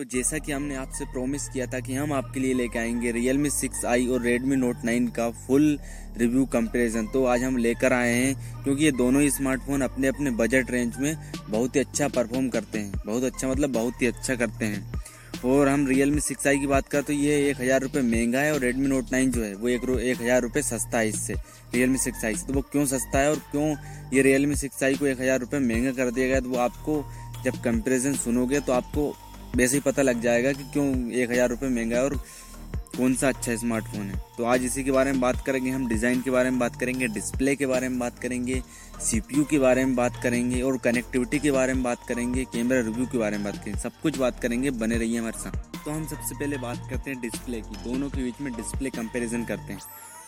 तो जैसा कि हमने आपसे प्रॉमिस किया था कि हम आपके लिए लेके आएँगे रियलमी सिक्स आई और रेडमी नोट नाइन का फुल रिव्यू कंपैरिजन तो आज हम लेकर आए हैं, क्योंकि ये दोनों ही स्मार्टफ़ोन अपने अपने बजट रेंज में बहुत ही अच्छा परफॉर्म करते हैं। बहुत अच्छा मतलब बहुत ही अच्छा करते हैं। और हम Realme 6i की बात करें तो ये एक हज़ार रुपये महँगा है और Redmi Note 9 जो है, वो एक एक हज़ार रुपये सस्ता है इससे, Realme 6i से। तो वो क्यों सस्ता है और क्यों ये Realme 6i को एक हज़ार रुपये महँगा कर दिया गया तो वो आपको जब कंपेरिजन सुनोगे तो आपको वैसे ही पता लग जाएगा कि क्यों एक हज़ार रुपये महँगा है और कौन सा अच्छा स्मार्टफ़ोन है। तो आज इसी के बारे में बात करेंगे, हम डिज़ाइन के बारे में बात करेंगे डिस्प्ले के बारे में बात करेंगे सीपीयू के बारे में बात करेंगे और कनेक्टिविटी के बारे में बात करेंगे कैमरा रिव्यू के बारे में बात करेंगे, सब कुछ बात करेंगे, बने रहिए हमारे साथ। तो हम सबसे पहले बात करते हैं डिस्प्ले की, दोनों के बीच में डिस्प्ले कंपेरिजन करते हैं।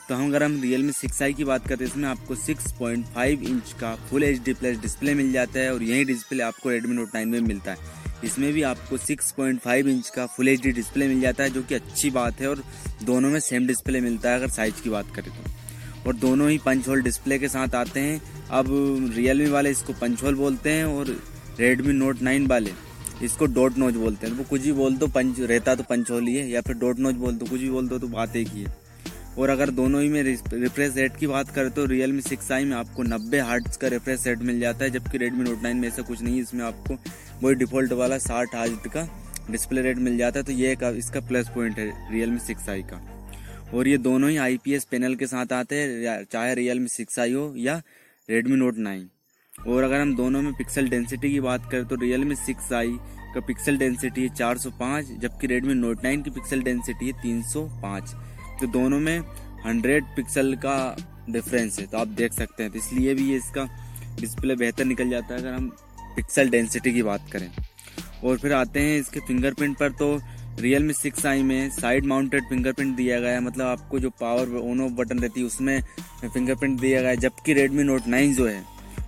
तो हम अगर हम रियल मी सिक्स आई की बात करते हैं, इसमें आपको 6.5 इंच का full H D plus display मिल जाता है और यही डिस्प्ले आपको रेडमी नोट नाइन में मिलता है। इसमें भी आपको 6.5 इंच का फुल एच डिस्प्ले मिल जाता है, जो कि अच्छी बात है और दोनों में सेम डिस्प्ले मिलता है, अगर साइज़ की बात करें तो। और दोनों ही पंच होल डिस्प्ले के साथ आते हैं। अब रियलमी वाले इसको पंच होल बोलते हैं और रेडमी नोट नाइन वाले इसको डॉट नोच बोलते हैं। वो कुछ भी बोल दो पंच रहता तो पंच होल ही है, या फिर डॉट नोच बोल दो, कुछ भी बोल दो तो बात एक ही है। और अगर दोनों ही में रिफ्रेश रेट की बात करें तो रियल मी सिक्स आई में आपको 90 हार्ट्स का रिफ्रेश रेट मिल जाता है, जबकि रेडमी नोट नाइन में ऐसा कुछ नहीं है। इसमें आपको वही डिफ़ॉल्ट वाला साठ हार्ट का डिस्प्ले रेट मिल जाता है तो ये एक इसका प्लस पॉइंट है रियल मी सिक्स आई का। और ये दोनों ही आईपीएस पैनल के साथ आते हैं चाहे रियल मी सिक्स आई हो या रेडमी नोट नाइन और अगर हम दोनों में पिक्सल डेंसिटी की बात करें तो रियल मी सिक्स आई का पिक्सल डेंसिटी है 405 जबकि रेडमी नोट नाइन की पिक्सल डेंसिटी है 305 तो दोनों में 100 पिक्सल का डिफरेंस है तो आप देख सकते हैं। तो इसलिए भी ये इसका डिस्प्ले बेहतर निकल जाता है अगर हम पिक्सल डेंसिटी की बात करें। और फिर आते हैं इसके फिंगरप्रिंट पर तो रियल मी सिक्स आई में साइड माउंटेड फिंगरप्रिंट दिया गया है। मतलब आपको जो पावर ऑन ऑफ़ बटन रहती है, उसमें फिंगरप्रिंट दिया गया है। जबकि रेडमी नोट नाइन जो है,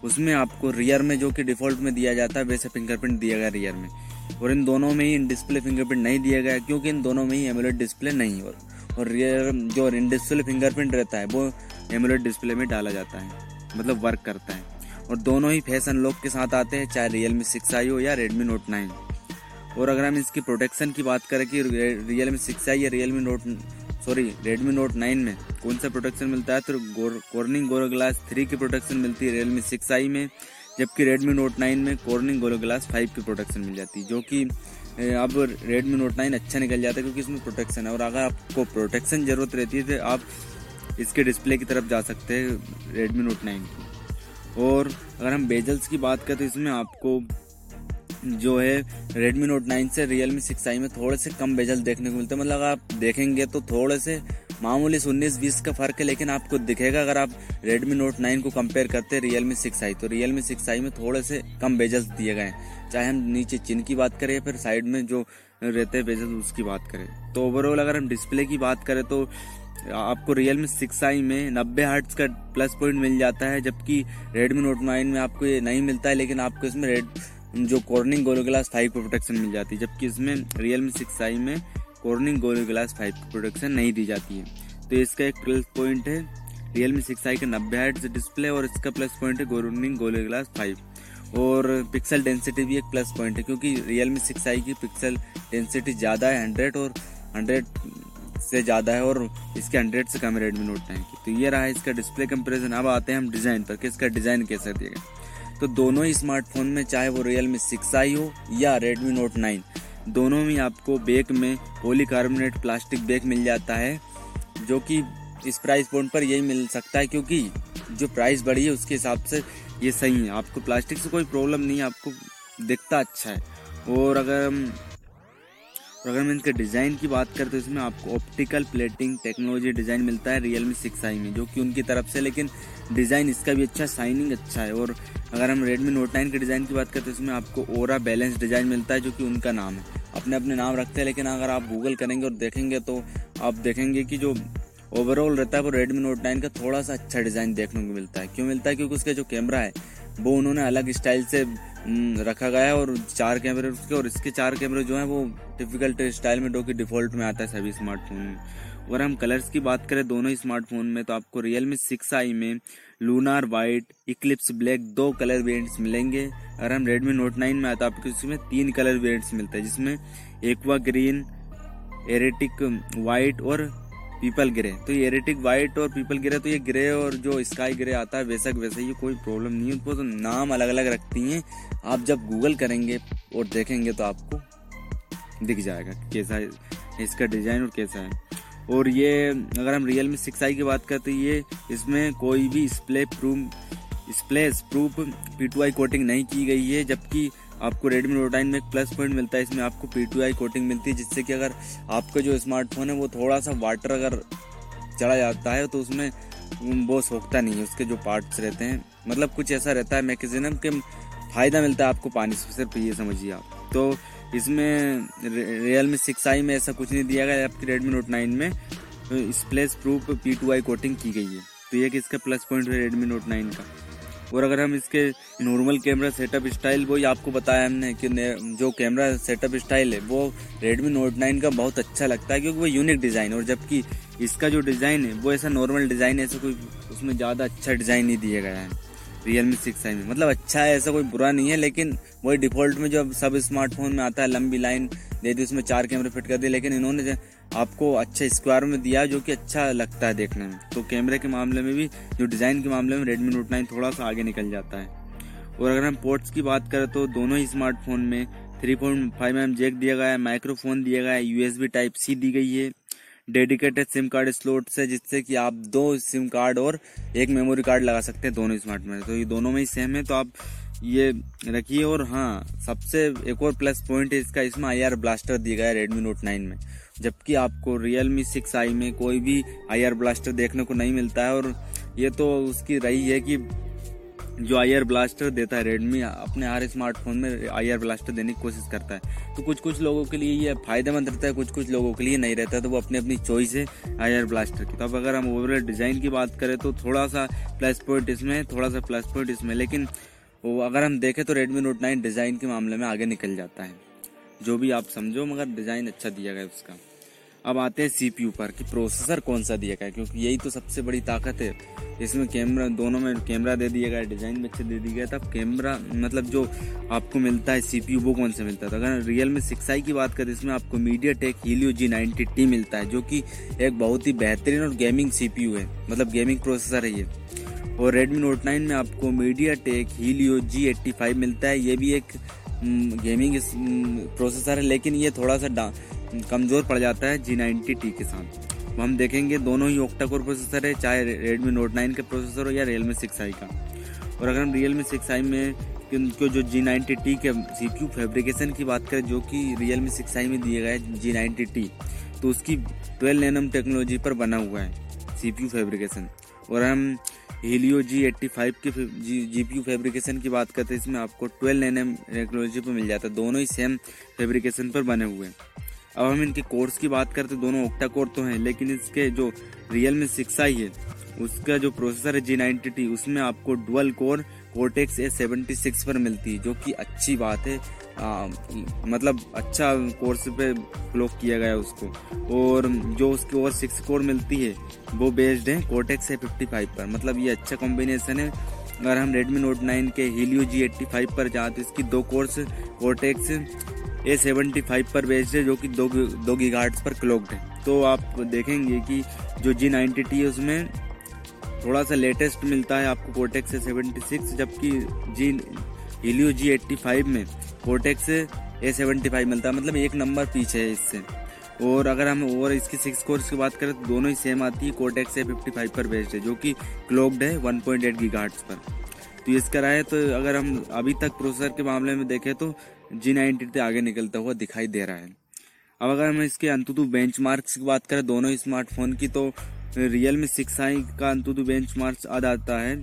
उसमें आपको रियर में जो कि डिफ़ॉल्ट में दिया जाता है, वैसे फिंगरप्रिंट दिया गया रियर में। और इन दोनों में ही इन डिस्प्ले फिंगरप्रिंट नहीं दिया गया क्योंकि इन दोनों में ही एमुलेट डिस्प्ले नहीं और और रियर जो इन डिस्प्ले फिंगरप्रिंट रहता है, वो एमुलेट डिस्प्ले में डाला जाता है। मतलब वर्क करता है। और दोनों ही फ़ैशन लॉक के साथ आते हैं, चाहे रियल मी सिक्स आई हो या रेडमी नोट नाइन और अगर हम इसकी प्रोटेक्शन की बात करें कि रियल मी सिक्स आई या Realme note sorry Redmi note nine में कौन सा प्रोटेक्शन मिलता है तो कॉर्निंग गोरो ग्लास थ्री की प्रोटेक्शन मिलती है रियल मी सिक्स आई में, जबकि रेडमी नोट नाइन में कॉर्निंग गोरो ग्लास फाइव की प्रोटेक्शन मिल जाती है, जो कि अब रेडमी नोट नाइन अच्छा निकल जाता है क्योंकि इसमें प्रोटेक्शन है। और अगर आपको प्रोटेक्शन ज़रूरत रहती है तो आप इसके डिस्प्ले की तरफ़ जा सकते हैं रेडमी नोट नाइन की। और अगर हम बेजल्स की बात करें तो इसमें आपको जो है Redmi Note 9 से Realme 6i में थोड़े से कम बेजल देखने को मिलते हैं। मतलब आप देखेंगे तो थोड़े से मामूली उन्नीस बीस का फ़र्क है, लेकिन आपको दिखेगा अगर आप Redmi Note 9 को कंपेयर करते हैं Realme 6i तो Realme 6i में थोड़े से कम बेजल्स दिए गए हैं। चाहे हम नीचे चिन की बात करें या फिर साइड में जो रहते हैं बेजल उसकी बात करें। तो ओवरऑल अगर हम डिस्प्ले की बात करें तो आपको रियल मी सिक्स आई में नब्बे हर्ट्स का प्लस पॉइंट मिल जाता है, जबकि रेडमी नोट नाइन में आपको ये नहीं मिलता है, लेकिन आपको इसमें रेड जो कॉर्निंग गोलो ग्लास फाइव की प्रोटेक्शन मिल जाती है, जबकि इसमें रियल मी सिक्स आई में कॉर्निंग गोलो ग्लास फाइव की प्रोटेक्शन नहीं दी जाती है। तो इसका एक प्लस पॉइंट है रियल मी सिक्स आई का नब्बे हर्ट्स डिस्प्ले और इसका प्लस पॉइंट है कॉर्निंग गोलो ग्लास फाइव और पिक्सल डेंसिटी भी एक प्लस पॉइंट है, क्योंकि रियल मी सिक्स आई की पिक्सल डेंसिटी ज़्यादा है हंड्रेड और हंड्रेड से ज़्यादा है और इसके हंड्रेड से कम रेडमी नोट नाइन की। तो ये रहा इसका डिस्प्ले कंपैरिजन अब आते हैं हम डिज़ाइन पर, कि इसका डिज़ाइन कैसा दिया गया तो दोनों ही स्मार्टफ़ोन में, चाहे वो रियल मी सिक्स आई हो या रेडमी नोट नाइन दोनों में आपको बैग में पॉलीकार्बोनेट प्लास्टिक बैग मिल जाता है, जो कि इस प्राइस पॉइंट पर यही मिल सकता है, क्योंकि जो प्राइस बढ़ी है, उसके हिसाब से ये सही है। आपको प्लास्टिक से कोई प्रॉब्लम नहीं है, आपको दिखता अच्छा है। और अगर हम और अगर मैं इसके डिज़ाइन की बात करें तो इसमें आपको ऑप्टिकल प्लेटिंग टेक्नोलॉजी डिज़ाइन मिलता है रियल मी सिक्स आई में, जो कि उनकी तरफ़ से, लेकिन डिज़ाइन इसका भी अच्छा शाइनिंग अच्छा है। और अगर हम रेडमी नोट नाइन के डिज़ाइन की बात करें तो इसमें आपको ओरा बैलेंस डिज़ाइन मिलता है, जो कि उनका नाम है। अपने अपने नाम रखते हैं, लेकिन अगर आप गूगल करेंगे और देखेंगे तो आप देखेंगे कि जो ओवरऑल रहता है, वो रेडमी नोट नाइन का थोड़ा सा अच्छा डिज़ाइन देखने को मिलता है। क्यों मिलता है? क्योंकि उसका जो कैमरा है, वो उन्होंने अलग स्टाइल से रखा गया है और चार कैमरे उसके और इसके चार कैमरे जो हैं वो टिपिकल स्टाइल में जो कि डिफ़ॉल्ट में आता है सभी स्मार्टफ़ोन में। अगर हम कलर्स की बात करें दोनों ही स्मार्टफ़ोन में तो आपको रियल मी सिक्स आई में लूनार वाइट इक्लिप्स ब्लैक दो कलर वेरिएंट्स मिलेंगे। अगर हम रेडमी नोट नाइन में आता है आपको इसमें तीन कलर वेरिएंट्स मिलते हैं, जिसमें एक्वा ग्रीन एरेटिक वाइट और पीपल ग्रे। तो ये एरेटिक वाइट और पीपल ग्रे तो ये ग्रे और जो स्काई ग्रे आता है, वैसा वैसे ये कोई प्रॉब्लम नहीं है। उनको तो नाम अलग अलग रखती हैं। आप जब गूगल करेंगे और देखेंगे तो आपको दिख जाएगा कैसा है इसका डिज़ाइन और कैसा है। और ये, अगर हम रियल मी सिक्स आई की बात करते हैं ये इसमें कोई भी splash proof splash proof P two I coating नहीं की गई है, जबकि आपको रेडमी नोट नाइन में एक प्लस पॉइंट मिलता है, इसमें आपको पी टू आई कोटिंग मिलती है, जिससे कि अगर आपका जो स्मार्टफ़ोन है, वो थोड़ा सा वाटर अगर चला जाता है तो उसमें वो सोखता नहीं है, उसके जो पार्ट्स रहते हैं। मतलब कुछ ऐसा रहता है मैकेजिज्म के फ़ायदा मिलता है आपको पानी से, सिर्फ़ ये समझिए आप। तो इसमें रियल मी सिक्स आई में ऐसा कुछ नहीं दिया गया आपकी रेडमी नोट नाइन में। Splash proof P two I coating की गई है। तो ये कि इसका प्लस पॉइंट है रेडमी नोट नाइन का? और अगर हम इसके नॉर्मल कैमरा सेटअप स्टाइल वो ही आपको बताया हमने कि जो कैमरा सेटअप स्टाइल है, वो रेडमी नोट नाइन का बहुत अच्छा लगता है क्योंकि वो यूनिक डिज़ाइन है और जबकि इसका जो डिज़ाइन है, वो ऐसा नॉर्मल डिज़ाइन है, ऐसा कोई उसमें ज़्यादा अच्छा डिज़ाइन नहीं दिया गया है रियल मी सिक्स आई में। मतलब अच्छा है, ऐसा कोई बुरा नहीं है, लेकिन वही डिफ़ॉल्ट में जो सब स्मार्टफ़ोन में आता है, लंबी लाइन दे दी, उसमें चार कैमरे फिट कर दिए, लेकिन इन्होंने आपको अच्छा स्क्वायर में दिया जो कि अच्छा लगता है देखने में। तो कैमरे के मामले में भी, जो डिज़ाइन के मामले में रेडमी नोट नाइन थोड़ा सा आगे निकल जाता है। और अगर हम पोर्ट्स की बात करें तो दोनों ही स्मार्टफ़ोन में three point five M jack दिया गया है माइक्रोफोन दिया गया है यूएसबी टाइप सी दी गई है। डेडिकेटेड सिम कार्ड स्लोट से जिससे कि आप दो सिम कार्ड और एक मेमोरी कार्ड लगा सकते हैं दोनों स्मार्ट में। तो ये दोनों में ही सेम है तो आप ये रखिए। और हाँ सबसे एक और प्लस पॉइंट है, इसका इसमें आई आर ब्लास्टर दिया गया है रेडमी नोट नाइन में। जबकि आपको रियल मी सिक्स आई में कोई भी आयर ब्लास्टर देखने को नहीं मिलता है और ये तो उसकी रही है कि जो आयर ब्लास्टर देता है रेडमी अपने हर स्मार्टफ़ोन में आई आर ब्लास्टर देने की कोशिश करता है। तो कुछ कुछ लोगों के लिए ये फ़ायदेमंद रहता है कुछ कुछ लोगों के लिए नहीं रहता तो वो अपनी अपनी चॉइस है आयर ब्लास्टर की। तो अब अगर हम ओवरऑल डिज़ाइन की बात करें तो थोड़ा सा प्लस पॉइंट इसमें थोड़ा सा प्लस पॉइंट इसमें, लेकिन अगर हम देखें तो रेडमी नोट नाइन डिज़ाइन के मामले में आगे निकल जाता है। जो भी आप समझो, मगर डिज़ाइन अच्छा दिया गया उसका। अब आते हैं सीपीयू पर कि प्रोसेसर कौन सा दिया गया क्योंकि यही तो सबसे बड़ी ताकत है। इसमें कैमरा दोनों में कैमरा दे दिया गया डिज़ाइन भी अच्छे दे दिया गया था कैमरा मतलब जो आपको मिलता है सीपीयू वो कौन सा मिलता था अगर रियल में सिक्स की बात करें, इसमें आपको MediaTek Helio G ninety T मिलता है, जो कि एक बहुत ही बेहतरीन और गेमिंग सीपीयू है। मतलब गेमिंग प्रोसेसर है ये। और रेडमी नोट नाइन में आपको MediaTek Helio G eighty five मिलता है। ये भी एक गेमिंग प्रोसेसर है, लेकिन ये थोड़ा सा कमज़ोर पड़ जाता है जी नाइन्टी टी के साथ। हम देखेंगे दोनों ही ओक्टा कोर प्रोसेसर है, चाहे रेडमी नोट नाइन का प्रोसेसर हो या रियल मी सिक्स आई का। और अगर हम रियल मी सिक्स आई में उनको जो जी नाइन्टी टी के सी क्यू फेब्रिकेशन की बात करें, जो कि रियल मी सिक्स आई में दिए गए जी नाइन्टी टी तो उसकी ट्वेल्व नैनम टेक्नोलॉजी पर बना हुआ है सी पी यू फेब्रिकेशन और हम हीलियो जी एट्टी फाइव की जी पी यू फेब्रिकेशन की बात करते हैं, इसमें आपको ट्वेल्व एन टेक्नोलॉजी पर मिल जाता है। दोनों ही सेम फेब्रिकेशन पर बने हुए हैं। अब हम इनके कोर्स की बात करते दोनों ओक्टा कोर तो हैं, लेकिन इसके जो रियल में सिक्स आई है, उसका जो प्रोसेसर है जी नाइनटी टी उसमें आपको dual core Cortex A seventy six पर मिलती है जो कि अच्छी बात है। आ, मतलब अच्छा कोर्स पे क्लोक किया गया उसको। और जो उसकी और सिक्स कोर मिलती है वो बेस्ड है कोटेक्स ए फिफ्टी फाइव पर। मतलब ये अच्छा कॉम्बिनेशन है। अगर हम रेडमी नोट नाइन के हीलियो जी एट्टी फाइव पर जाते तो इसकी दो cores Cortex A seventy five पर बेस्ड है जो कि दो दो गीगार्ट्स पर क्लोक्ड है। तो आप देखेंगे कि जो जी नाइनटी टी है उसमें थोड़ा सा लेटेस्ट मिलता है आपको कोटेक्स ए सेवेंटी सिक्स जबकि G Helio G eighty five में कोटेक्स ए सेवेंटी फाइव मिलता है। मतलब एक नंबर पीछे है इससे। और अगर हम और इसकी सिक्स कोर्स की बात करें तो दोनों ही सेम आती है। कोटेक्स ए फिफ्टी फाइव पर बेस्ड है, जो कि क्लोक्ड है वन पॉइंट एट पर। तो इसका है। तो अगर हम अभी तक प्रोसेसर के मामले में देखें तो जी नाइनटी से आगे निकलता हुआ दिखाई दे रहा है। अब अगर हम इसके अंतुतु बेंच की बात करें, दोनों स्मार्टफ़ोन की तो रियल मी सिक्स आई का अंतुतु बेंच मार्क्स आ जाता है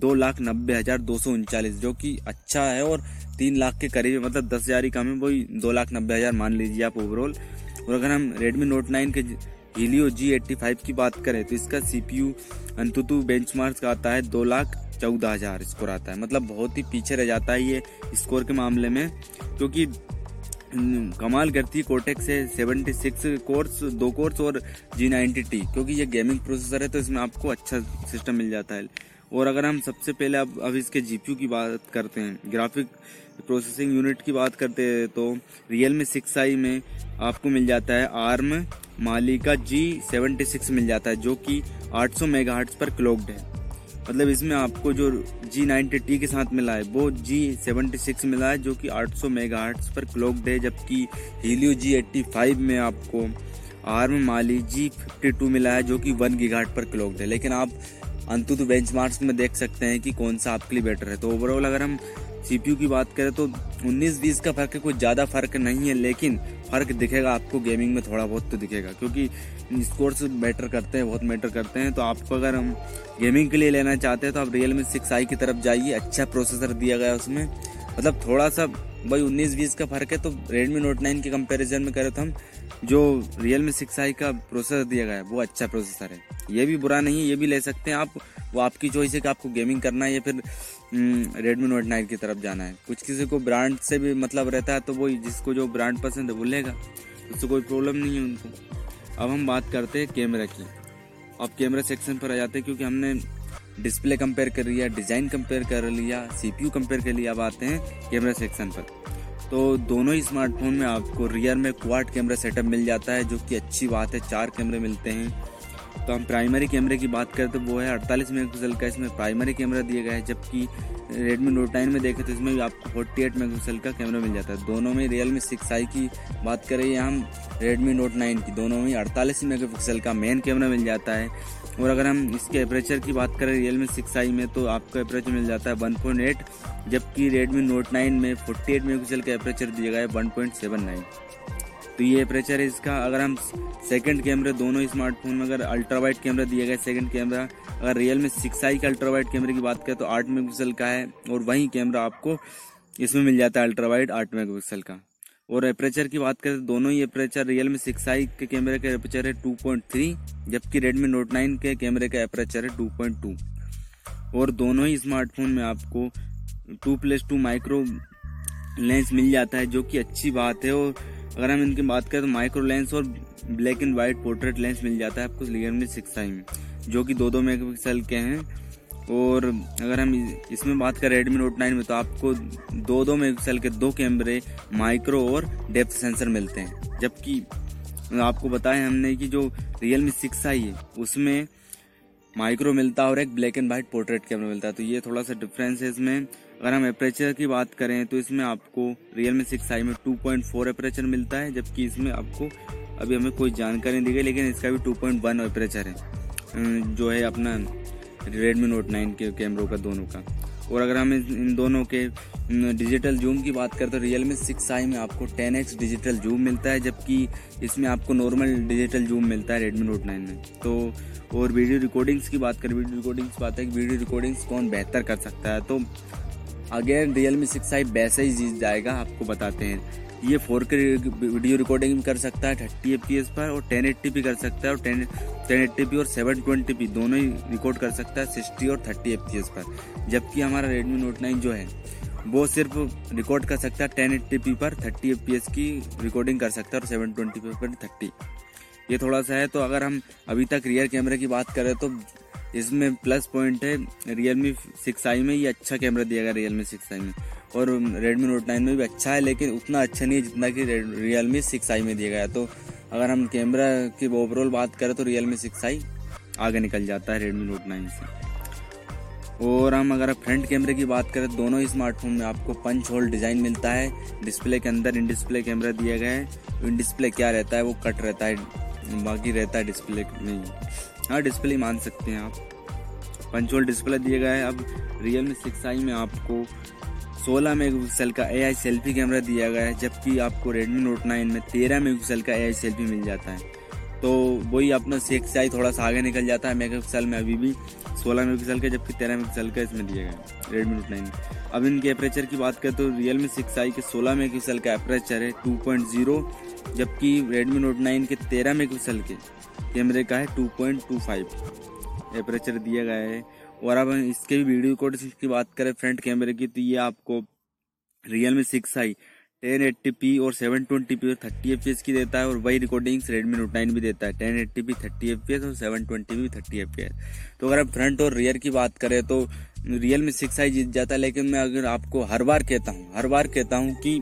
दो लाख नब्बे हज़ार दो सौ उनचालीस, जो कि अच्छा है और तीन लाख के करीब मतलब दस हज़ार ही कम है, वही दो लाख नब्बे हज़ार मान लीजिए आप ओवरऑल और अगर हम रेडमी नोट नाइन के हीलियो जी एट्टी फाइव की बात करें तो इसका C P U AnTuTu benchmarks का आता है दो लाख चौदह हज़ार, स्कोर आता है। मतलब बहुत ही पीछे रह जाता है ये स्कोर के मामले में, क्योंकि कमाल करती है कोटेक से 76 कोर्स दो कोर्स और जी नाइनटी टी क्योंकि ये गेमिंग प्रोसेसर है तो इसमें आपको अच्छा सिस्टम मिल जाता है। और अगर हम सबसे पहले अब अब इसके जीपीयू की बात करते हैं ग्राफिक प्रोसेसिंग यूनिट की बात करते हैं तो रियल मी सिक्स आई में आपको मिल जाता है ARM Mali G seventy six मिल जाता है, जो कि आठ 800 मेगाहर्ट्ज पर क्लोक्ड है। मतलब इसमें आपको जो जी नाइन्टी टी के साथ मिला है, वो जी सेवेंटी सिक्स मिला है, जो कि आठ सौ मेगा पर क्लॉक डे जबकि हीलियो जी एट्टी फाइव में आपको ARM Mali G fifty two मिला है, जो कि वन गीघाट पर क्लॉक है। लेकिन आप अंतु बेंच में देख सकते हैं कि कौन सा आपके लिए बेटर है। तो ओवरऑल अगर हम सीपीयू की बात करें तो 19-20 का फ़र्क है कुछ ज़्यादा फ़र्क नहीं है, लेकिन फ़र्क दिखेगा आपको गेमिंग में थोड़ा बहुत तो दिखेगा, क्योंकि स्कोर्स मैटर करते हैं, बहुत मैटर करते हैं। तो आपको अगर हम गेमिंग के लिए लेना चाहते हैं तो आप रियल मी सिक्स आई की तरफ़ जाइए अच्छा प्रोसेसर दिया गया उसमें। मतलब थोड़ा सा, भाई उन्नीस बीस का फ़र्क है तो रेडमी नोट नाइन के कंपैरिजन में करें तो हम जो रियल मी सिक्स आई का प्रोसेसर दिया गया है, वो अच्छा प्रोसेसर है। ये भी बुरा नहीं है, ये भी ले सकते हैं आप। वो आपकी चॉइस है कि आपको गेमिंग करना है या फिर रेडमी नोट नाइन की तरफ़ जाना है। कुछ किसी को ब्रांड से भी मतलब रहता है तो वो जिसको जो ब्रांड पसंद है वो लेगा। उससे कोई प्रॉब्लम नहीं है उनको। अब हम बात करते हैं कैमरा की। अब कैमरा सेक्शन पर आ जाते हैं क्योंकि हमने डिस्प्ले कंपेयर कर लिया डिज़ाइन कंपेयर कर लिया सीपीयू कंपेयर कर लिया। अब आते हैं कैमरा सेक्शन पर। तो दोनों ही स्मार्टफ़ोन में आपको रियर में क्वाड कैमरा सेटअप मिल जाता है, जो कि अच्छी बात है, चार कैमरे मिलते हैं। तो हम प्राइमरी कैमरे की बात करें तो वो है अड़तालीस मेगापिक्सल का, इसमें प्राइमरी कैमरा दिया गया है, जबकि रेडमी नोट नाइन में देखें तो इसमें भी आपको फोर्टी एट मेगापिक्सल का कैमरा मिल जाता है। दोनों में रियल मी सिक्स आई की बात करें या हम रेडमी नोट नाइन की, दोनों में अड़तालीस मेगापिक्सल का मेन कैमरा मिल जाता है। और अगर हम इसके एपरेचर की बात करें रियल सिक्स आई में तो आपको एपरेचर मिल जाता है वन पॉइंट एट जबकि रेडमी नोट नाइन में फोर्टी एट मेगापिक्सल का एपरेचर दिया गया है वन पॉइंट सेवन नाइन तो ये एपरेचर है इसका। अगर हम सेकंड कैमरे दोनों स्मार्टफ़ोन में अगर अल्ट्रा वाइट कैमरा दिया गया सेकंड कैमरा अगर रियल में सिक्स आई का अल्ट्रा वाइट कैमरे की बात करें तो आठ मेगापिक्सल का है और वही कैमरा आपको इसमें मिल जाता है अल्ट्रा वाइट आठ मेगापिक्सल का। और एपरेचर की बात करें तो दोनों ही एपरेचर रियल में सिक्स आई के कैमरे का एपरेचर है टू पॉइंट थ्री जबकि रेडमी नोट नाइन के कैमरे का एपरेचर है टू पॉइंट टू और दोनों ही स्मार्टफ़ोन में आपको two plus two micro lens मिल जाता है, जो कि अच्छी बात है। और अगर हम इनकी बात करें तो माइक्रो लेंस और black and white portrait lens मिल जाता है आपको रियल रियलमी सिक्स आई में, जो कि दो दो मेगापिक्सल के हैं। और अगर हम इसमें बात करें रेडमी नोट नाइन में तो आपको दो दो मेगापिक्सल के दो कैमरे माइक्रो और डेप्थ सेंसर मिलते हैं। जबकि आपको बताया हमने कि जो रियल मी सिक्स आई है, उसमें माइक्रो मिलता है और एक black and white portrait camera मिलता है। तो ये थोड़ा सा डिफरेंस है इसमें। अगर हम एपरेचर की बात करें तो इसमें आपको रियल मी सिक्स आई में 2.4 एपरेचर मिलता है, जबकि इसमें आपको अभी हमें कोई जानकारी नहीं दी गई, लेकिन इसका भी 2.1 एपरेचर है। जो है अपना रेडमी नोट नाइन के कैमरों का, दोनों का। और अगर हम इन दोनों के डिजिटल जूम की बात करें तो रियल मी सिक्स आई में आपको 10x डिजिटल जूम मिलता है, जबकि इसमें आपको नॉर्मल डिजिटल जूम मिलता है रेडमी नोट नाइन में। तो और वीडियो रिकॉर्डिंग्स की बात करें वीडियो रिकॉर्डिंग्स बात है कि वीडियो रिकॉर्डिंग्स कौन बेहतर कर सकता है। तो अगेन रियल मी सिक्स आई वैसे ही जीत जाएगा, आपको बताते हैं। ये फोर के वीडियो रिकॉर्डिंग कर सकता है, थर्टी एफ़ पर और टेन एट्टी भी कर सकता है और टेन टेन एट्टी पी और सेवन ट्वेंटी पी दोनों ही रिकॉर्ड कर सकता है सिक्सटी और थर्टी एफ़ पर। जबकि हमारा रेडमी नोट नाइन जो है, वो सिर्फ़ रिकॉर्ड कर सकता है टेन एट्टी पी पर, थर्टी एफ़ की रिकॉर्डिंग कर सकता है और सेवन ट्वेंटी पी पर थर्टी। ये थोड़ा सा है तो अगर हम अभी तक रियर कैमरे की बात करें तो इसमें प्लस पॉइंट है रियल मी सिक्स आई में, ये अच्छा कैमरा दिया गया रियल मी सिक्स आई में। और रेडमी नोट नाइन में भी अच्छा है, लेकिन उतना अच्छा नहीं है जितना कि रियल मी सिक्स आई में दिया गया तो अगर हम कैमरा की ओवरऑल बात करें तो रियल मी सिक्स आई आगे निकल जाता है रेडमी नोट नाइन से। और हम अगर फ्रंट कैमरे की बात करें, दोनों ही स्मार्टफ़ोन में आपको पंच होल डिज़ाइन मिलता है। डिस्प्ले के अंदर इन डिस्प्ले कैमरा दिया गया है। इन डिस्प्ले क्या रहता है, वो कट रहता है, बाकी रहता है डिस्प्ले नहीं हाँ डिस्प्ले मान सकते हैं आप। पंचोल डिस्प्ले दिया गया है। अब रियल मी सिक्स आई में आपको 16 मेगापिक्सल का एआई सेल्फी कैमरा दिया गया है, जबकि आपको रेडमी नोट नाइन में 13 मेगापिक्सल का एआई सेल्फी मिल जाता है। तो वही अपना सिक्स आई थोड़ा सा आगे निकल जाता है मेगापिक्सल में अभी भी 16 मेगापिक्सल का, जबकि 13 मेगापिक्सल का इसमें दिया गया है रेडमी नोट नाइन अब इनके एपरेचर की बात करें तो रियल मी सिक्स आई के 16 मेगापिक्सल का एपरेचर है 2.0 जबकि रेडमी नोट नाइन के 13 मेगापिक्सल के कैमरे का है 2.25 टेम्परेचर दिया गया है। और अब इसके भी वीडियो कोड की बात करें फ्रंट कैमरे की तो ये आपको Realme six i ten eighty P और सेवन ट्वेंटी पी और थर्टी एफ़ की देता है और वही रिकॉर्डिंग्स रेडमी नोट नाइन भी देता है। Ten eighty P thirty F P S और seven twenty P thirty F P S तो अगर आप फ्रंट और रियर की बात करें तो रियल मी सिक्स आई जीत जाता है, लेकिन मैं अगर आपको हर बार कहता हूँ, हर बार कहता हूँ कि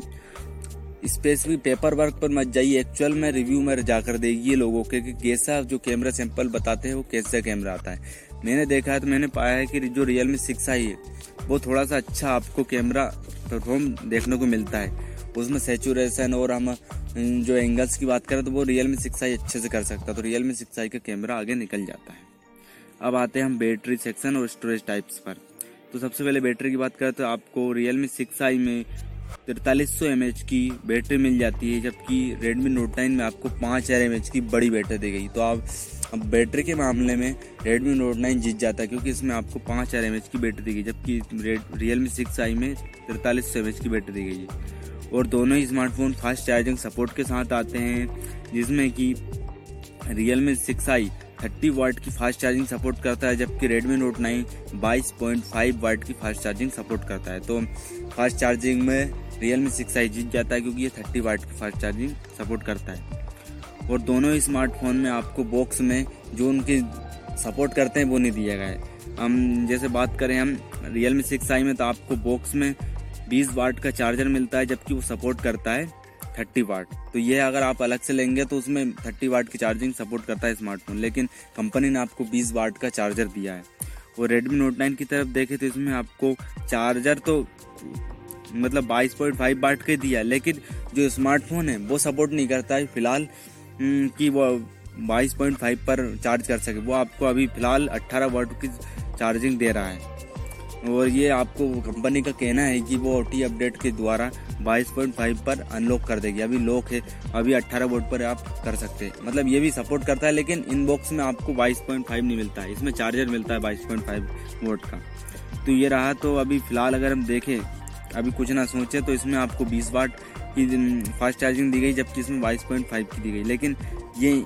स्पेसिफिक पेपर वर्क पर मत जाइए। एक्चुअल में रिव्यू में जाकर देखिए लोगों के कि कैसा जो कैमरा सैंपल बताते हैं, वो कैसा कैमरा आता है। मैंने देखा है तो मैंने पाया है कि जो रियल मी सिक्स आई है, वो थोड़ा सा अच्छा आपको कैमरा परफॉर्म देखने को मिलता है। उसमें सेचुरेशन और हम जो एंगल्स की बात करें तो वो रियल मी सिक्स आई अच्छे से कर सकता है। तो रियल मी सिक्स आई का कैमरा आगे निकल जाता है। अब आते हैं हम बैटरी सेक्शन और स्टोरेज टाइप्स पर। तो सबसे पहले बैटरी की बात करें तो आपको रियल मी सिक्स आई में तिरतालीस सौ एम एच की बैटरी मिल जाती है, जबकि रेडमी नोट नाइन में आपको पाँच हज़ार एम एच की बड़ी बैटरी दी गई। तो आप अब बैटरी के मामले में रेडमी नोट नाइन जीत जाता है, क्योंकि इसमें आपको पाँच हज़ार एम की बैटरी दी गई, जबकि रियल मी सिक्स आई में तिरतालीस सौ एम की बैटरी दी गई है। और दोनों ही स्मार्टफ़ोन फास्ट चार्जिंग सपोर्ट के साथ आते हैं, जिसमें कि Realme six i thirty watt की फास्ट चार्जिंग सपोर्ट करता है, जबकि रेडमी नोट नाइन बाईस पॉइंट फाइव वाट की फास्ट चार्जिंग सपोर्ट करता है। तो फास्ट चार्जिंग में रियल मी सिक्स आई जीत जाता है, क्योंकि ये थर्टी वाट की फास्ट चार्जिंग सपोर्ट करता है। और दोनों ही स्मार्टफ़ोन में आपको बॉक्स में जो उनकी सपोर्ट करते हैं, वो नहीं दिया गया है। हम जैसे बात करें हम रियल मी सिक्स आई में तो आपको बॉक्स में 20 वाट का चार्जर मिलता है, जबकि वो सपोर्ट करता है 30 वाट तो ये अगर आप अलग से लेंगे तो उसमें 30 वाट की चार्जिंग सपोर्ट करता है स्मार्टफ़ोन लेकिन कंपनी ने आपको 20 वाट का चार्जर दिया है। और रेडमी नोट नाइन की तरफ़ देखे तो इसमें आपको चार्जर तो मतलब 22.5 वाट का दिया है। लेकिन जो स्मार्टफ़ोन है, वो सपोर्ट नहीं करता है। फ़िलहाल कि वो 22.5 पर चार्ज कर सके। वो आपको अभी फ़िलहाल 18 वाट की चार्जिंग दे रहा है। और ये आपको कंपनी का कहना है कि वो ओ अपडेट के द्वारा 22.5 पर अनलॉक कर देगी। अभी लॉक है, अभी 18 वोट पर आप कर सकते हैं। मतलब ये भी सपोर्ट करता है, लेकिन इन बॉक्स में आपको 22.5 नहीं मिलता है। इसमें चार्जर मिलता है 22.5 वोट का। तो ये रहा तो अभी फ़िलहाल अगर हम देखें, अभी कुछ ना सोचें तो इसमें आपको 20 वाट की फास्ट चार्जिंग दी गई, जबकि इसमें 22.5 की दी गई। लेकिन ये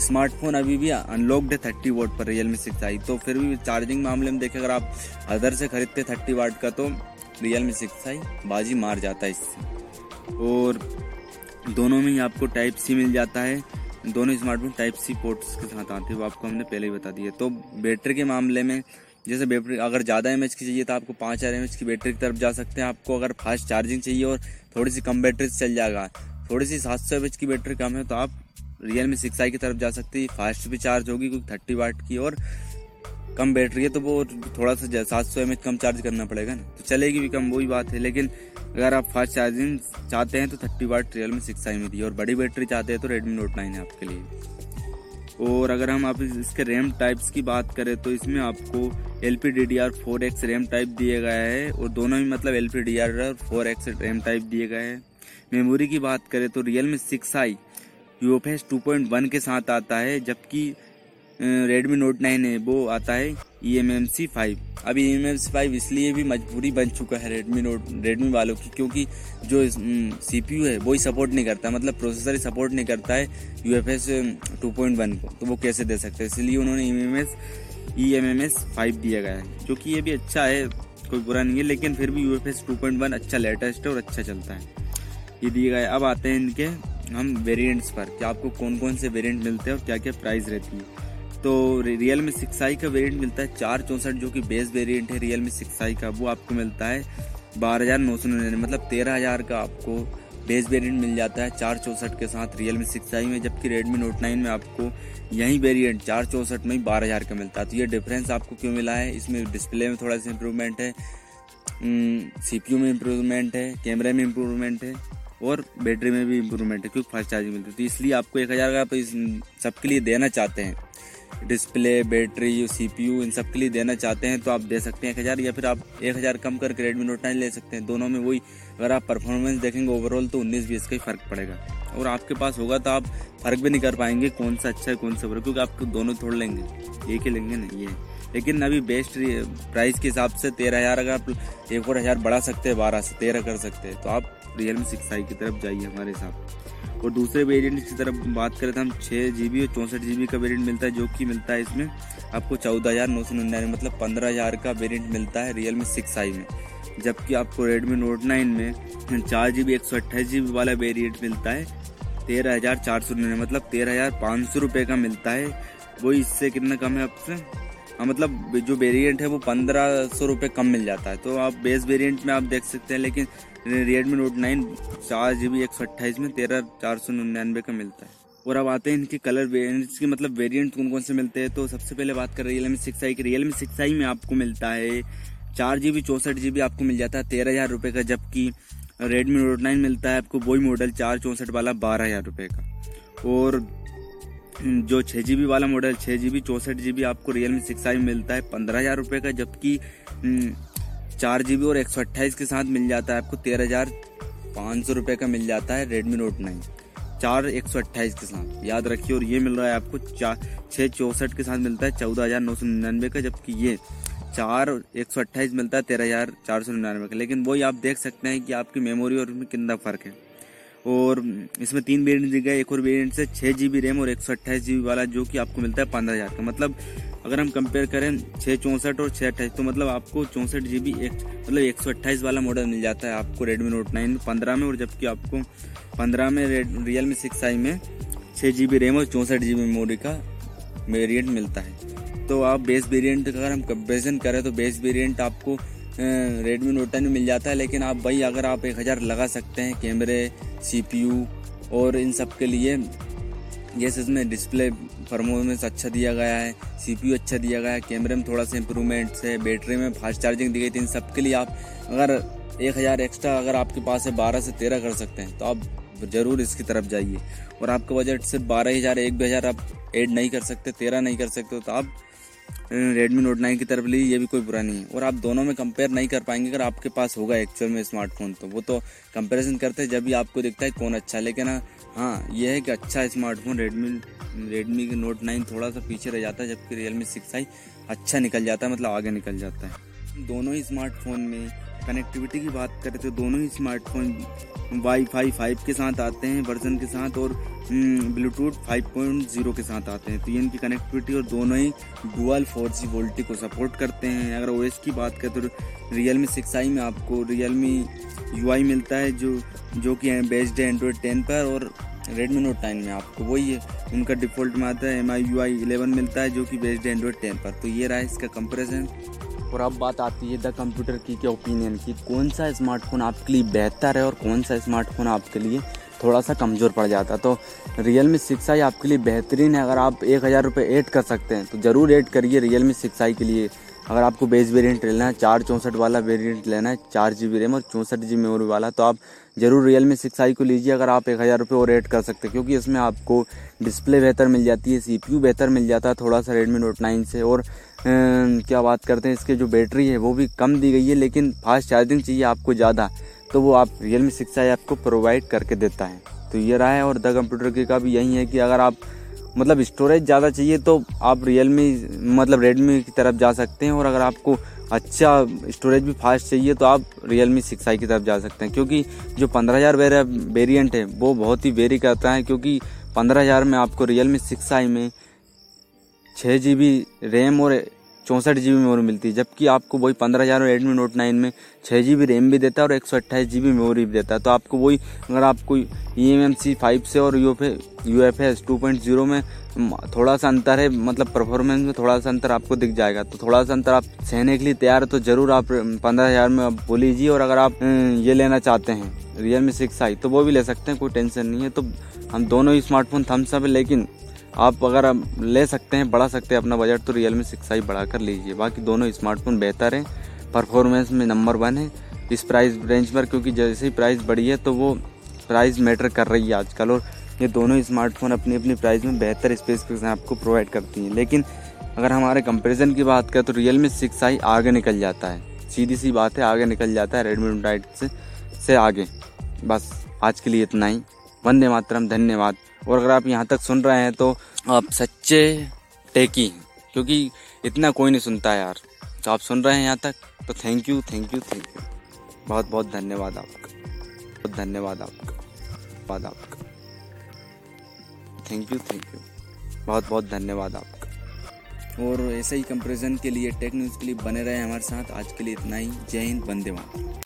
स्मार्टफ़ोन अभी भी अनलॉक्ड है थर्टी वोट पर रियल मी सिक्स आई तो फिर भी चार्जिंग मामले में देखें, अगर आप अदर से खरीदते थर्टी वाट का तो रियल मी सिक्स आई बाजी मार जाता है इससे। और दोनों में ही आपको टाइप सी मिल जाता है। दोनों स्मार्टफ़ोन टाइप सी पोर्ट्स के साथ आते हैं, वो आपको हमने पहले ही बता दिया। तो बैटरी के मामले में, जैसे बैटरी अगर ज़्यादा एमएच की चाहिए तो आपको पाँच हज़ार एम की बैटरी की तरफ़ जा सकते हैं। आपको अगर फास्ट चार्जिंग चाहिए और थोड़ी सी कम बैटरी से चल जाएगा। थोड़ी सी सात सौ की बैटरी कम है तो आप रियल मी सिक्स आई की तरफ़ जा सकती है। फास्ट भी चार्ज होगी क्योंकि थर्टी वाट की और कम बैटरी है तो वो थोड़ा सा सात सौ एम कम चार्ज करना पड़ेगा ना। तो चलेगी भी कम, वही बात है। लेकिन अगर आप फास्ट चार्जिंग चाहते हैं तो thirty watt Realme six i में दी और बड़ी बैटरी चाहते हैं तो रेडमी नोट नाइन है आपके लिए। और अगर हम आप इसके रैम टाइप्स की बात करें तो इसमें आपको L P D D R four X RAM type दिए गया है और दोनों ही मतलब एल पी डी आर और फोर एक्स रैम टाइप दिए गए हैं। मेमोरी की बात करें तो Realme six i U F S two point one के साथ आता है, जबकि रेडमी नोट नाइन है, वो आता है E M M C five अभी ई एम फाइव इसलिए भी मजबूरी बन चुका है रेडमी नोट रेडमी वालों की, क्योंकि जो सी पी यू है, वो ही सपोर्ट नहीं करता। मतलब प्रोसेसर ही सपोर्ट नहीं करता है U F S two point one को। तो वो कैसे दे सकते हैं? इसलिए उन्होंने E M S E M M S five दिया गया है, जो कि ये भी अच्छा है, कोई बुरा नहीं है, लेकिन फिर भी U F S two point one अच्छा लेटेस्ट है और अच्छा चलता है। ये दिए गए। अब आते हैं इनके, हम वेरिएंट्स पर, कि आपको कौन कौन से वेरिएंट मिलते हैं और क्या क्या प्राइस रहती है। तो रियल मी सिक्स आई का वेरिएंट मिलता है चार चौंसठ, जो कि बेस वेरिएंट है रियल मी सिक्स आई का, वो आपको मिलता है बारह हज़ार नौ सौ निन्यानवे मतलब तेरह हज़ार का आपको बेस वेरिएंट मिल जाता है चार चौंसठ के साथ रियल मी सिक्स आई में, जबकि रेडमी नोट नाइन में आपको यही वेरिएंट चार चौंसठ में ही बारह हज़ार का मिलता है। तो ये डिफरेंस आपको क्यों मिला है? इसमें डिस्प्ले में थोड़ा सा इंप्रूवमेंट है सी पी यू में इम्प्रूवमेंट है कैमरे में इम्प्रूवमेंट है, और बैटरी में भी इम्प्रूवमेंट है, क्योंकि फास्ट चार्जिंग मिलती है। तो इसलिए आपको एक हज़ार का आप सबके लिए देना चाहते हैं। Display, battery C P U इन सब के लिए देना चाहते हैं तो आप दे सकते हैं एक हज़ार या फिर आप एक हज़ार कम करके रेडमी नोट नाइन ले सकते हैं। दोनों में वही, अगर आप परफॉर्मेंस देखेंगे ओवरऑल तो उन्नीस बीस का ही फ़र्क पड़ेगा। और आपके पास होगा तो आप फ़र्क भी नहीं कर पाएँगे कौन सा अच्छा है, कौन सा बुरा, क्योंकि आप दोनों थोड़ लेंगे। एक ही लेंगे ना, ये। लेकिन अभी बेस्ट प्राइस के हिसाब से तेरह हज़ार अगर आप एक और हज़ार बढ़ा सकते हैं, बारह से तेरह कर सकते हैं तो आप रियल मी सिक्स आई की तरफ़ जाइए हमारे साथ। और दूसरे वेरिएंट की तरफ़ बात करें तो हम छः जी बी और चौंसठ जी बी का वेरिएंट मिलता है, जो कि मिलता है इसमें। आपको चौदह हज़ार नौ सौ निन्यानवे मतलब पंद्रह हज़ार का वेरिएंट मिलता है रियल मी सिक्स आई में। जबकि आपको रेडमी नोट नाइन में चार जी बी एक सौ अट्ठाईस जी बी वाला वेरिएंट मिलता है, तेरह हज़ार चार सौ निन्यानवे मतलब तेरह हज़ार पाँच सौ रुपये का मिलता है। वही इससे कितना कम है आपसे? हाँ मतलब जो वेरिएंट है वो पंद्रह सौ रुपये कम मिल जाता है। तो आप बेस वेरिएंट में आप देख सकते हैं, लेकिन रेडमी नोट नाइन चार जी बी एक सौ अट्ठाईस में तेरह चार सौ निन्यानवे का मिलता है। और अब आते हैं इनके कलर वेरियंट्स के मतलब वेरिएंट कौन कौन से मिलते हैं? तो सबसे पहले बात करें रियल मी सिक्स आई की। रियल मी सिक्स आई में आपको मिलता है चार जी बी चौंसठ जी बी आपको मिल जाता है तेरह हज़ार रुपये का, जबकि रेडमी नोट नाइन मिलता है आपको वही मॉडल चार, चौंसठ वाला बारह हज़ार रुपये का। और जो छः जी बी वाला मॉडल छः जी बी चौंसठ जी बी आपको रियल मी सिक्स आई मिलता है पंद्रह हज़ार रुपये का, जबकि चार जी बी और एक सौ अट्ठाईस के साथ मिल जाता है आपको, तेरह हज़ार पाँच सौ रुपये का मिल जाता है रेडमी नोट नाइन चार एक सौ अट्ठाईस के साथ, याद रखिए, और ये मिल रहा है आपको चार छः चौंसठ के साथ मिलता है, चौदह हज़ार नौ सौ निन्यानवे का, जबकि ये चार एक सौ अट्ठाईस मिलता है, तेरह हज़ार चार सौ निन्यानवे का। लेकिन वही आप देख सकते हैं कि आपकी मेमोरी और उसमें कितना फ़र्क है। और इसमें तीन वेरियंट दिए गए एक और वेरियंट से छः जी बी रैम और एक सौ अट्ठाईस जी बी वाला जो कि आपको मिलता है, पंद्रह हज़ार का। मतलब अगर हम कंपेयर करें छः चौंसठ और छः अट्ठाईस तो मतलब आपको चौंसठ जी बी एक मतलब एक सौ अट्ठाईस वाला मॉडल मिल जाता है आपको रेडमी नोट नाइन पंद्रह में, और जबकि आपको पंद्रह में रेड रियल मी सिक्स आई में छः जी बी रैम और चौंसठ जी बी मेमोरी का वेरियंट मिलता है। तो आप बेस वेरियंट का अगर हम कंपेरिजन करें तो बेस वेरियंट आपको रेडमी नोट टेन में मिल जाता है, लेकिन आप भाई अगर आप एक हज़ार लगा सकते हैं कैमरे सीपीयू और इन सब के लिए जैसे इसमें डिस्प्ले परफॉर्मेंस अच्छा दिया गया है सीपीयू अच्छा दिया गया है कैमरे में थोड़ा सा इंप्रूवमेंट्स है बैटरी में फास्ट चार्जिंग दी गई थी। इन सब के लिए आप अगर एक हज़ार एक्स्ट्रा अगर आपके पास है, बारह से तेरह कर सकते हैं तो आप ज़रूर इसकी तरफ़ जाइए। और आपका बजट सिर्फ़ बारह हज़ार, एक भी हज़ार आप ऐड नहीं कर सकते, तेरह नहीं कर सकते तो आप रेडमी नोट नाइन की तरफ़ ली, ये भी कोई बुरा नहीं है। और आप दोनों में कंपेयर नहीं कर पाएँगे अगर आपके पास होगा एक्चुअल में स्मार्टफ़ोन तो वो तो कंपेरिजन करते हैं, जब भी आपको दिखता है कौन अच्छा है। लेकिन हाँ ये है कि अच्छा स्मार्टफ़ोन रेडमी रेडमी के नोट नाइन थोड़ा सा पीछे रह जाता है, जबकि रियलमी सिक्स आई अच्छा निकल जाता है मतलब आगे निकल जाता है। दोनों ही स्मार्टफ़ोन में कनेक्टिविटी की बात करें तो दोनों ही स्मार्टफ़ोन वाई फाई फाइव के साथ आते हैं वर्जन के साथ और ब्लूटूथ पॉइंट ज़ीरो के साथ आते हैं। तो ये इनकी कनेक्टिविटी और दोनों ही डुअल जी वोल्टी को सपोर्ट करते हैं। अगर ओएस की बात करें तो रियल मी सिक्स आई में आपको रियल मी यू आई मिलता है जो जो कि बेस्ड है एंड्रॉयड टेन पर और रेडमी नोट नाइन में आपको। वही है, उनका डिफ़ॉल्ट में आता है M I U I eleven मिलता है जो कि बेस्ड है एंड्रॉयड टेन पर। तो ये रहा है इसका कंपेरिजन और अब बात आती है द कंप्यूटर की, के ओपिनियन की। कौन सा स्मार्टफ़ोन आपके लिए बेहतर है और कौन सा स्मार्टफ़ोन आपके लिए थोड़ा सा कमज़ोर पड़ जाता तो रियल मी सिक्स आई आपके लिए बेहतरीन है, अगर आप एक हज़ार रुपये ऐड कर सकते हैं तो ज़रूर ऐड करिए रियल मी सिक्स आई के लिए। अगर आपको बेस वेरिएंट लेना है, चार चौंसठ वाला वेरिएंट लेना है, चार जी बी रैम और चौंसठ जी मेमोरी वाला तो आप ज़रूर रियल मी सिक्स आई को लीजिए अगर आप एक हज़ार रुपये और ऐड कर सकते हैं, क्योंकि इसमें आपको डिस्प्ले बेहतर मिल जाती है सी पी यू बेहतर मिल जाता है, थोड़ा सा रेडमी नोट नाइन से और क्या बात करते हैं, इसके जो बैटरी है, वो भी कम दी गई है, लेकिन फास्ट चार्जिंग चाहिए आपको ज़्यादा तो वो आप रियल मी सिक्स आई आपको प्रोवाइड करके देता है। तो ये रहा है और द कंप्यूटर के का भी यही है कि अगर आप मतलब स्टोरेज ज़्यादा चाहिए तो आप रियल मी मतलब रेडमी की तरफ़ जा सकते हैं, और अगर आपको अच्छा स्टोरेज भी फास्ट चाहिए तो आप रियल मी सिक्स आई की तरफ़ जा सकते हैं, क्योंकि जो पंद्रह हज़ार वेरियंट है, वो बहुत ही वेरी करता है, क्योंकि पंद्रह हज़ार में आपको रियल मी सिक्स आई में छः जी बी रैम और चौंसठ जी बी मेमोरी मिलती है, जबकि आपको वही पंद्रह हज़ार रेडमी नोट नाइन में छः जी बी रैम भी देता है और एक सौ अट्ठाईस जी बी मेमोरी भी देता है। तो आपको वही, अगर आपको E M M C five से और U F U F S two point zero में थोड़ा सा अंतर है मतलब परफॉर्मेंस में थोड़ा सा अंतर आपको दिख जाएगा। तो थोड़ा सा अंतर आप सहने के लिए तैयार है तो ज़रूर आप पंद्रह हज़ार में आप बोलीजिए। और अगर आप ये लेना चाहते हैं रियल मी सिक्स आई तो वो भी ले सकते हैं, कोई टेंशन नहीं है। तो हम दोनों ही स्मार्टफ़ोन थम्सअप है, लेकिन आप अगर ले सकते हैं, बढ़ा सकते हैं अपना बजट तो रियल मी सिक्स आई बढ़ा कर लीजिए। बाकी दोनों स्मार्टफ़ोन बेहतर हैं परफॉर्मेंस में नंबर वन है। इस प्राइस रेंज पर, क्योंकि जैसे ही प्राइस बढ़ी है तो वो प्राइस मैटर कर रही है आजकल, और ये दोनों स्मार्टफ़ोन अपनी अपनी प्राइस में बेहतर स्पेसिफिकेशन आपको प्रोवाइड करती हैं। लेकिन अगर हमारे कंपेरिजन की बात करें तो रियल मी सिक्स आई आगे निकल जाता है। सीधी सी बात है, आगे निकल जाता है रेडमी नाइट से से आगे। बस, आज के लिए इतना ही। वंदे मातरम, धन्यवाद। और अगर आप यहाँ तक सुन रहे हैं तो आप सच्चे टेकी हैं, क्योंकि इतना कोई नहीं सुनता है यार। तो आप सुन रहे हैं यहाँ तक तो thank you thank you thank you बहुत बहुत धन्यवाद आपका। बहुत धन्यवाद आपका। धन्यवाद आपका। थैंक यू थैंक यू बहुत बहुत धन्यवाद आपका। और ऐसे ही कंपेरिजन के लिए टेक न्यूज़ के लिए बने रहे हमारे साथ। आज के लिए इतना ही। जय हिंद, वंदे मातरम।